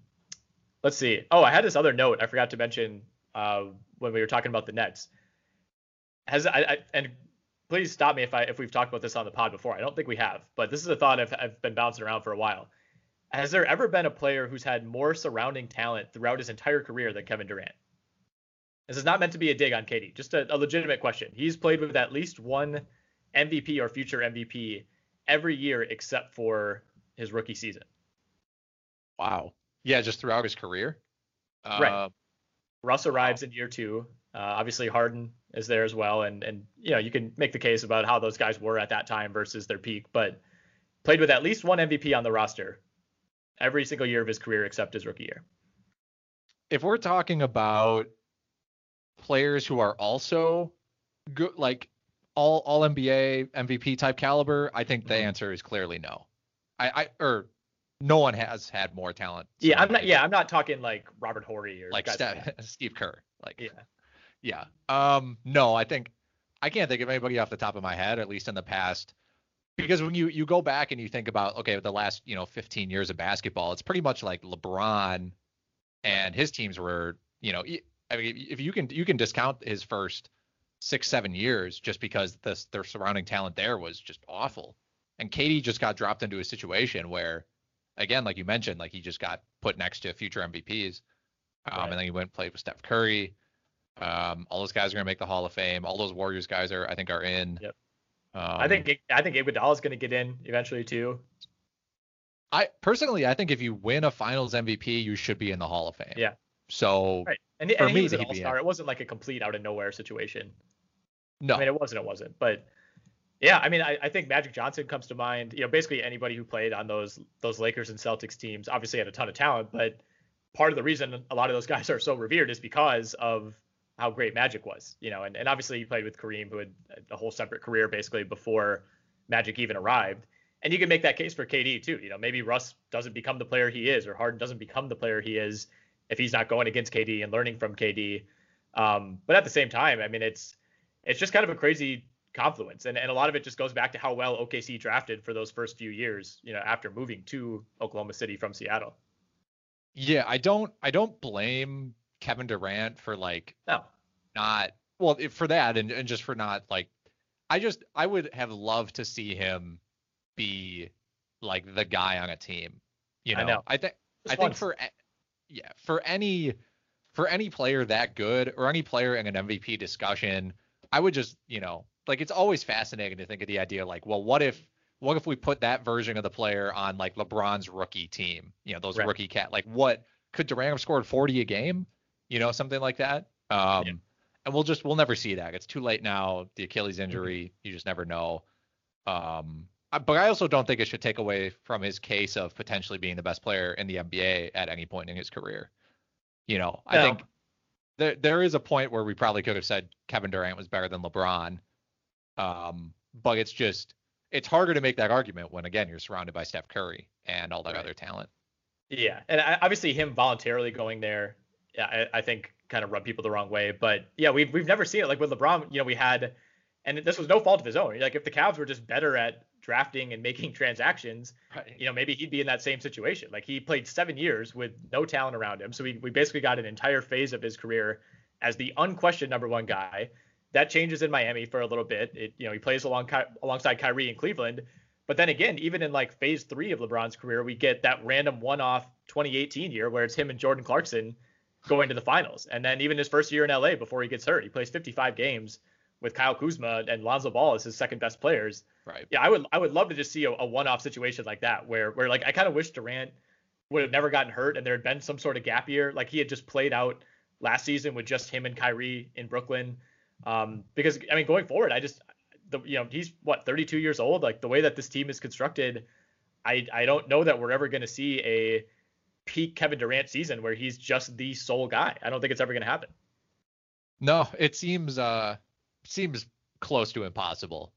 let's see. Oh, I had this other note I forgot to mention uh, when we were talking about the Nets. Has I, I and please stop me if I if we've talked about this on the pod before. I don't think we have, but this is a thought I've, I've been bouncing around for a while. Has there ever been a player who's had more surrounding talent throughout his entire career than Kevin Durant? This is not meant to be a dig on KD, just a, a legitimate question. He's played with at least one MVP or future MVP every year except for his rookie season. Wow. Yeah, just throughout his career. Right. Uh, Russ arrives in year two. Uh, obviously, Harden is there as well, and and you know you can make the case about how those guys were at that time versus their peak, but played with at least one MVP on the roster every single year of his career except his rookie year. If we're talking about players who are also good, like all all NBA MVP type caliber? I think the Mhm. answer is clearly no. I, I or no one has had more talent. Yeah, I'm not. Yeah, I'm not talking like Robert Horry or like Steph. Steve Kerr. Like Yeah. yeah. Um, no, I think I can't think of anybody off the top of my head, at least in the past. Because when you you go back and you think about okay, the last you know 15 years of basketball, it's pretty much like LeBron and his teams were you know I mean if you can you can discount his first six seven years just because the their surrounding talent there was just awful, and KD just got dropped into a situation where again like you mentioned like he just got put next to future MVPs, um, Right. and then he went and played with Steph Curry. Um, all those guys are gonna make the Hall of Fame. All those Warriors guys are, I think, are in. Yep. Um, I think I think Iguodala is going to get in eventually too. I personally, I think if you win a Finals MVP, you should be in the Hall of Fame. Yeah. So Right. And, For and me, he was an all-star. It wasn't like a complete out of nowhere situation. no, I mean, it wasn't. It wasn't. But yeah, I mean, I, I think Magic Johnson comes to mind. You know, basically anybody who played on those those Lakers and Celtics teams obviously had a ton of talent, but part of the reason a lot of those guys are so revered is because of how great Magic was. You know, and, and obviously he played with Kareem, who had a whole separate career basically before Magic even arrived. And you can make that case for KD too. You know, maybe Russ doesn't become the player he is, or Harden doesn't become the player he is if he's not going against KD and learning from KD. Um, but at the same time, I mean, it's it's just kind of a crazy confluence, and and a lot of it just goes back to how well OKC drafted for those first few years. You know, after moving to Oklahoma City from Seattle. yeah, I don't, I don't blame Kevin Durant for like No, not well for that and, and just for not like I just I would have loved to see him be like the guy on a team. You know, I know. I think I think once. for yeah for any for any player that good or any player in an MVP discussion, I would just you know like it's always fascinating to think of the idea like well what if what if we put that version of the player on like LeBron's rookie team? You know those Right. rookie cat like what could Durant have scored 40 a game? You know something like that. Um, Yeah. and we'll just we'll never see that. It's too late now. The Achilles Mm-hmm. injury, you just never know. Um, but I also don't think it should take away from his case of potentially being the best player in the NBA at any point in his career. You know, I think there there is a point where we probably could have said Kevin Durant was better than LeBron. Um, but it's just it's harder to make that argument when again you're surrounded by Steph Curry and all that Right. other talent. Yeah, and I, obviously him voluntarily going there, yeah, I, I think kind of rubbed people the wrong way. But yeah, we've we've never seen it like with LeBron. You know, we had, and this was no fault of his own. Like if the Cavs were just better at drafting and making transactions, Right. you know, maybe he'd be in that same situation. Like he played seven years with no talent around him, so we we basically got an entire phase of his career as the unquestioned number one guy. That changes in Miami for a little bit. It you know he plays along alongside Kyrie in Cleveland. But then again, even in like phase three of LeBron's career, we get that random one-off 2018 year where it's him and Jordan Clarkson going to the finals. And then even his first year in LA before he gets hurt, he plays 55 games with Kyle Kuzma and Lonzo Ball as his second best players. Right. Yeah, I would I would love to just see a, a one-off situation like that where where like I kind of wish Durant would have never gotten hurt and there had been some sort of gap year, like he had just played out last season with just him and Kyrie in Brooklyn. Um, because I mean, going forward, I just the you know he's what 32 years old. Like the way that this team is constructed, I I don't know that we're ever going to see a peak Kevin Durant season where he's just the sole guy. I don't think it's ever going to happen. No, it seems uh seems close to impossible.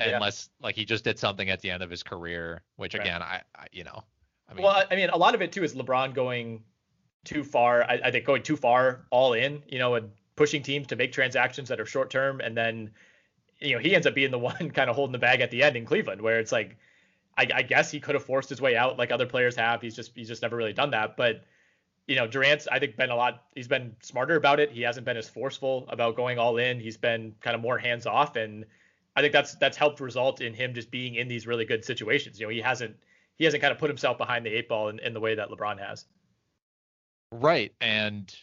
Yeah. Unless like he just did something at the end of his career, which Right. again, I, I you know, I mean, well, I- mean, a lot of it too is LeBron going too far. I, I think going too far all in, you know, and pushing teams to make transactions that are short term, and then, you know, he ends up being the one kind of holding the bag at the end in Cleveland, where it's like, I, I guess he could have forced his way out like other players have. He's just he's just never really done that. But you know, Durant's I think been a lot. He's been smarter about it. He hasn't been as forceful about going all in. He's been kind of more hands off, and I think that's that's helped result in him just being in these really good situations. You know, he hasn't he hasn't kind of put himself behind the eight ball in, in the way that LeBron has. right. And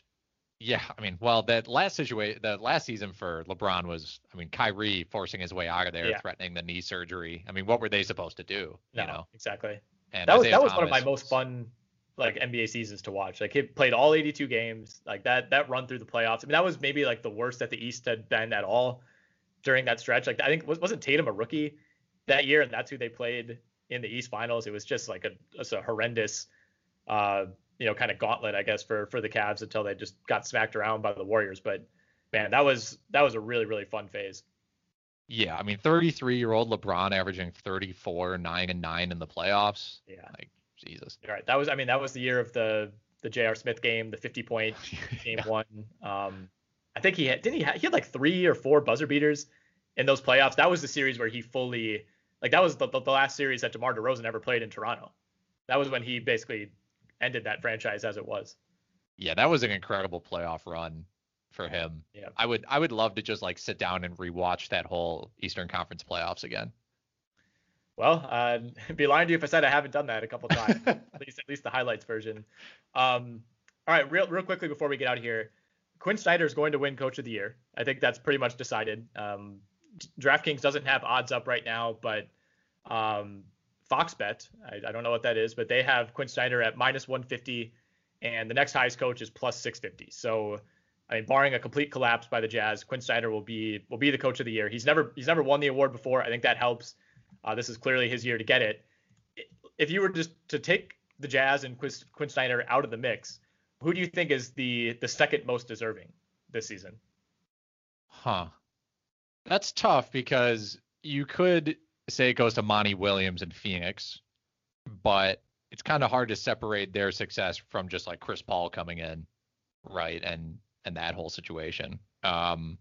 yeah, I mean, well, that last situation, the last season for LeBron was, I mean, Kyrie forcing his way out of there, Yeah. threatening the knee surgery. I mean, what were they supposed to do? No, You know, exactly. and That was Isaiah that was one of my most fun like NBA seasons to watch. Like he played all 82 games. Like that that run through the playoffs. I mean, that was maybe like the worst that the East had been at all during that stretch. Like I think was wasn't Tatum a rookie that year, and that's who they played in the East Finals. It was just like a a horrendous, uh, you know, kind of gauntlet, I guess, for for the Cavs until they just got smacked around by the Warriors. But man, that was that was a really really fun phase. Yeah, I mean, 33 year old LeBron averaging 34, nine and nine in the playoffs. Yeah, like Jesus. All right, that was I mean that was the year of the the J.R. Smith game, the 50 point game Yeah. one. Um, I think he had didn't he ha- he had like three or four buzzer beaters in those playoffs. That was the series where he fully like that was the, the, the last series that DeMar DeRozan ever played in Toronto. That was when he basically ended that franchise as it was. Yeah, that was an incredible playoff run for him. Yeah. I would I would love to just like sit down and rewatch that whole Eastern Conference playoffs again. Well, uh, be lying to you if I said I haven't done that a couple times. at least at least the highlights version. Um, all right, real real quickly before we get out of here, Quinn Snyder is going to win Coach of the Year. I think that's pretty much decided. Um, DraftKings doesn't have odds up right now, but um, FoxBet, I, I don't know what that is, but they have Quinn Snyder at minus 150, and the next highest coach is plus 650. So, I mean, barring a complete collapse by the Jazz, Quinn Snyder will be will be the Coach of the Year. He's never he's never won the award before. I think that helps. Uh, this is clearly his year to get it. If you were just to take the Jazz and Quinn Snyder out of the mix, who do you think is the the second most deserving this season? Huh. That's tough because you could say it goes to Monty Williams and Phoenix, but it's kind of hard to separate their success from just like Chris Paul coming in, right? And and that whole situation. Um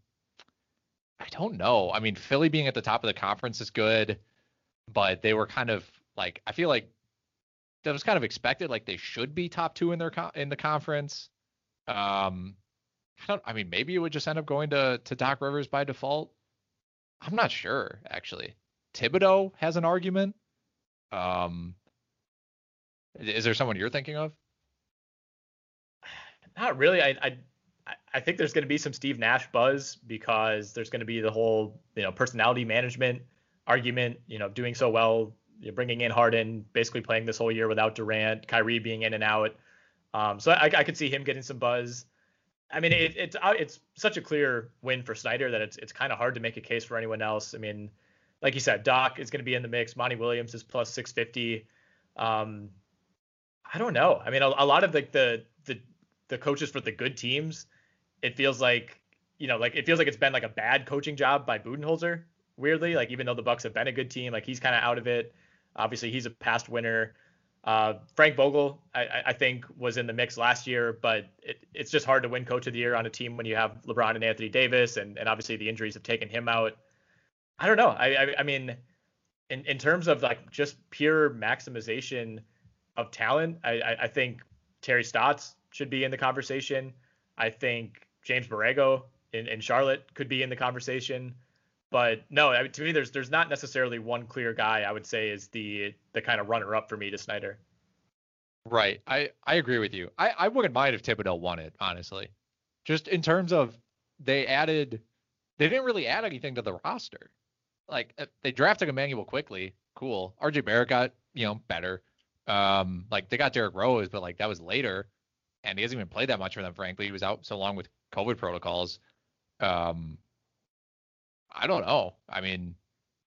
I don't know. I mean, Philly being at the top of the conference is good, but they were kind of like I feel like that was kind of expected like they should be top 2 in their co- in the conference. Um I don't. I mean, maybe it would just end up going to to Doc Rivers by default. I'm not sure actually. Thibodeau has an argument. Um, is there someone you're thinking of? Not really. I I I think there's going to be some Steve Nash buzz because there's going to be the whole you know personality management argument. You know, doing so well, you know, bringing in Harden, basically playing this whole year without Durant, Kyrie being in and out. Um, so I, I could see him getting some buzz. I mean, it, it's it's such a clear win for Snyder that it's it's kind of hard to make a case for anyone else. I mean, like you said, Doc is going to be in the mix. Monty Williams is plus 650. Um, I don't know. I mean, a, a lot of like the, the the coaches for the good teams, it feels like you know, like it feels like it's been like a bad coaching job by Budenholzer. Weirdly, like even though the Bucks have been a good team, like he's kind of out of it. Obviously, he's a past winner. Uh, Frank Vogel, I, I think, was in the mix last year, but it, it's just hard to win Coach of the Year on a team when you have LeBron and Anthony Davis, and, and obviously the injuries have taken him out. I don't know. I, I, I mean, in, in terms of like just pure maximization of talent, I, I, I think Terry Stotts should be in the conversation. I think James Borrego in, in Charlotte could be in the conversation. But no, I mean, to me, there's there's not necessarily one clear guy. I would say is the the kind of runner up for me to Snyder. Right. I I agree with you. I I wouldn't mind if Thibodeau won it, honestly. Just in terms of they added, they didn't really add anything to the roster. Like uh, they drafted Immanuel Quickley, cool. RJ Barrett got you know better. Um, like they got Derrick Rose, but like that was later, and he hasn't even played that much for them. Frankly, he was out so long with COVID protocols. Um, I don't know. I mean,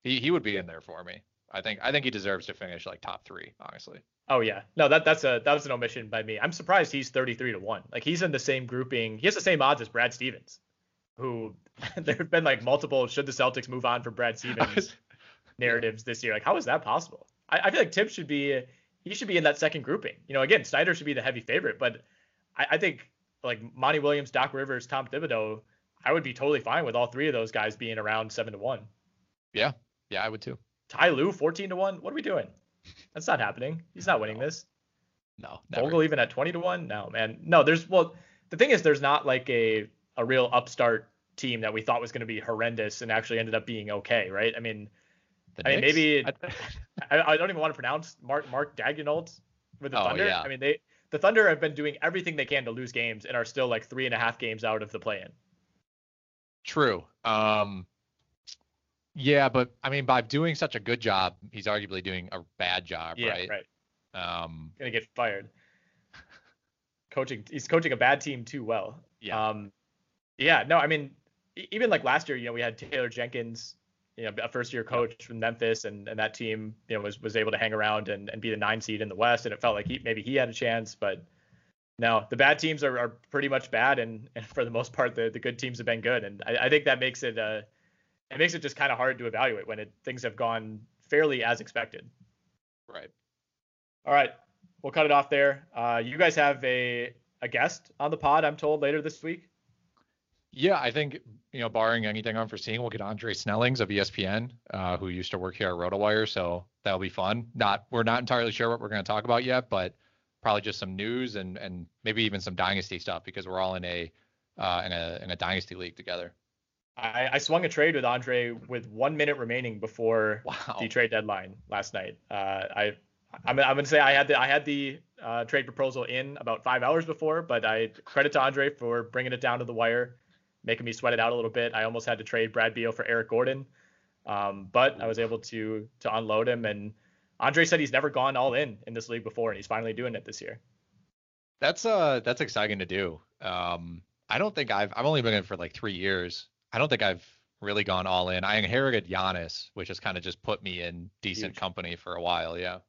he he would be in there for me. I think I think he deserves to finish like top three, honestly. Oh yeah, no, that that's a that was an omission by me. I'm surprised he's 33 to one. Like he's in the same grouping. He has the same odds as Brad Stevens, who there have been like multiple should the Celtics move on from Brad Stevens narratives this year. Like how is that possible? I, I feel like Thibs should be he should be in that second grouping. You know, again, Snyder should be the heavy favorite, but I, I think like Monty Williams, Doc Rivers, Tom Thibodeau, I would be totally fine with all three of those guys being around seven to one. Yeah, yeah, I would too. Ty Lue 14 to one. What are we doing? That's not happening. He's not winning No. this. No, never. Vogel even at 20 to 1? No, man. No, there's well, the thing is there's not like a a real upstart team that we thought was going to be horrendous and actually ended up being okay, right? I mean, The I mean, Knicks? maybe- I- I, I don't even want to pronounce Mark Mark Daigneault with the Oh, Thunder. yeah. I mean, they the Thunder have been doing everything they can to lose games and are still like three and a half games out of the play-in. True. Um, yeah, but I mean, by doing such a good job, he's arguably doing a bad job, Yeah, right? right. Um, Gonna get fired. coaching, he's coaching a bad team too well. Yeah. Um, yeah. No, I mean, even like last year, you know, we had Taylor Jenkins, you know, a first year coach from Memphis, and and that team, you know, was was able to hang around and and be the nine seed in the West, and it felt like he maybe he had a chance, but No, the bad teams are, are pretty much bad, and, and for the most part, the, the good teams have been good, and I, I think that makes it uh, it makes it just kind of hard to evaluate when it, things have gone fairly as expected. Right. All right, we'll cut it off there. Uh, you guys have a a guest on the pod, I'm told, later this week. Yeah, I think you know, barring anything unforeseen, we'll get Andre Snellings of ESPN, uh, who used to work here at RotoWire, so that'll be fun. Not we're not entirely sure what we're going to talk about yet, but probably just some news and and maybe even some dynasty stuff because we're all in a uh, in a in a dynasty league together. I, I swung a trade with Andre with one minute remaining before wow. the trade deadline last night. Uh, I I'm, I'm gonna say I had the I had the uh, trade proposal in about five hours before, but I credit to Andre for bringing it down to the wire, making me sweat it out a little bit. I almost had to trade Brad Beal for Eric Gordon, um, but I was able to to unload him. And Andre said he's never gone all in in this league before, and he's finally doing it this year. That's uh that's exciting to do. Um, I don't think I've I've only been in for like three years. I don't think I've really gone all in. I inherited Giannis, which has kind of just put me in decent Huge. company for a while. Yeah.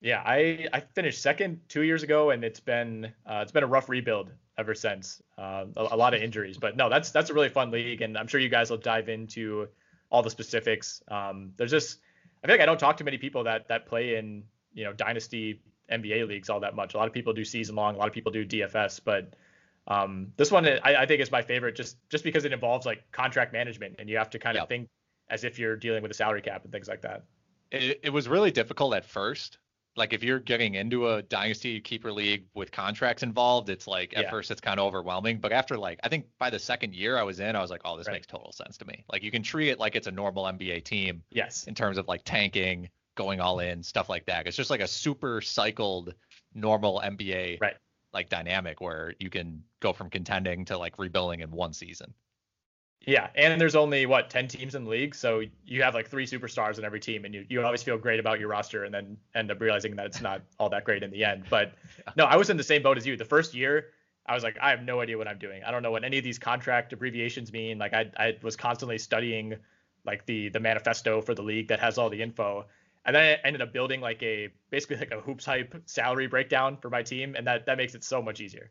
Yeah, I I finished second two years ago, and it's been uh, it's been a rough rebuild ever since. Uh, a, a, lot of injuries, but no, that's that's a really fun league, and I'm sure you guys will dive into all the specifics. Um, there's just I feel like I don't talk to many people that that play in you know dynasty NBA leagues all that much. A lot of people do season long, a lot of people do DFS, but um, this one I, I, think is my favorite just just because it involves like contract management, and you have to kind of yep. think as if you're dealing with a salary cap and things like that. It, it was really difficult at first like if you're getting into a dynasty keeper league with contracts involved, it's like at yeah. first it's kind of overwhelming. But after like I think by the second year I was in, I was like, oh, this right. makes total sense to me. Like you can treat it like it's a normal NBA team. Yes. In terms of like tanking, going all in, stuff like that. It's just like a super cycled normal NBA right. like dynamic where you can go from contending to like rebuilding in one season. Yeah, and there's only what ten teams in the league, so you have like three superstars in every team, and you you always feel great about your roster, and then end up realizing that it's not all that great in the end. But no, I was in the same boat as you. The first year, I was like, I have no idea what I'm doing. I don't know what any of these contract abbreviations mean. Like I I was constantly studying like the the manifesto for the league that has all the info, and then I ended up building like a basically like a hoops hype salary breakdown for my team, and that that makes it so much easier.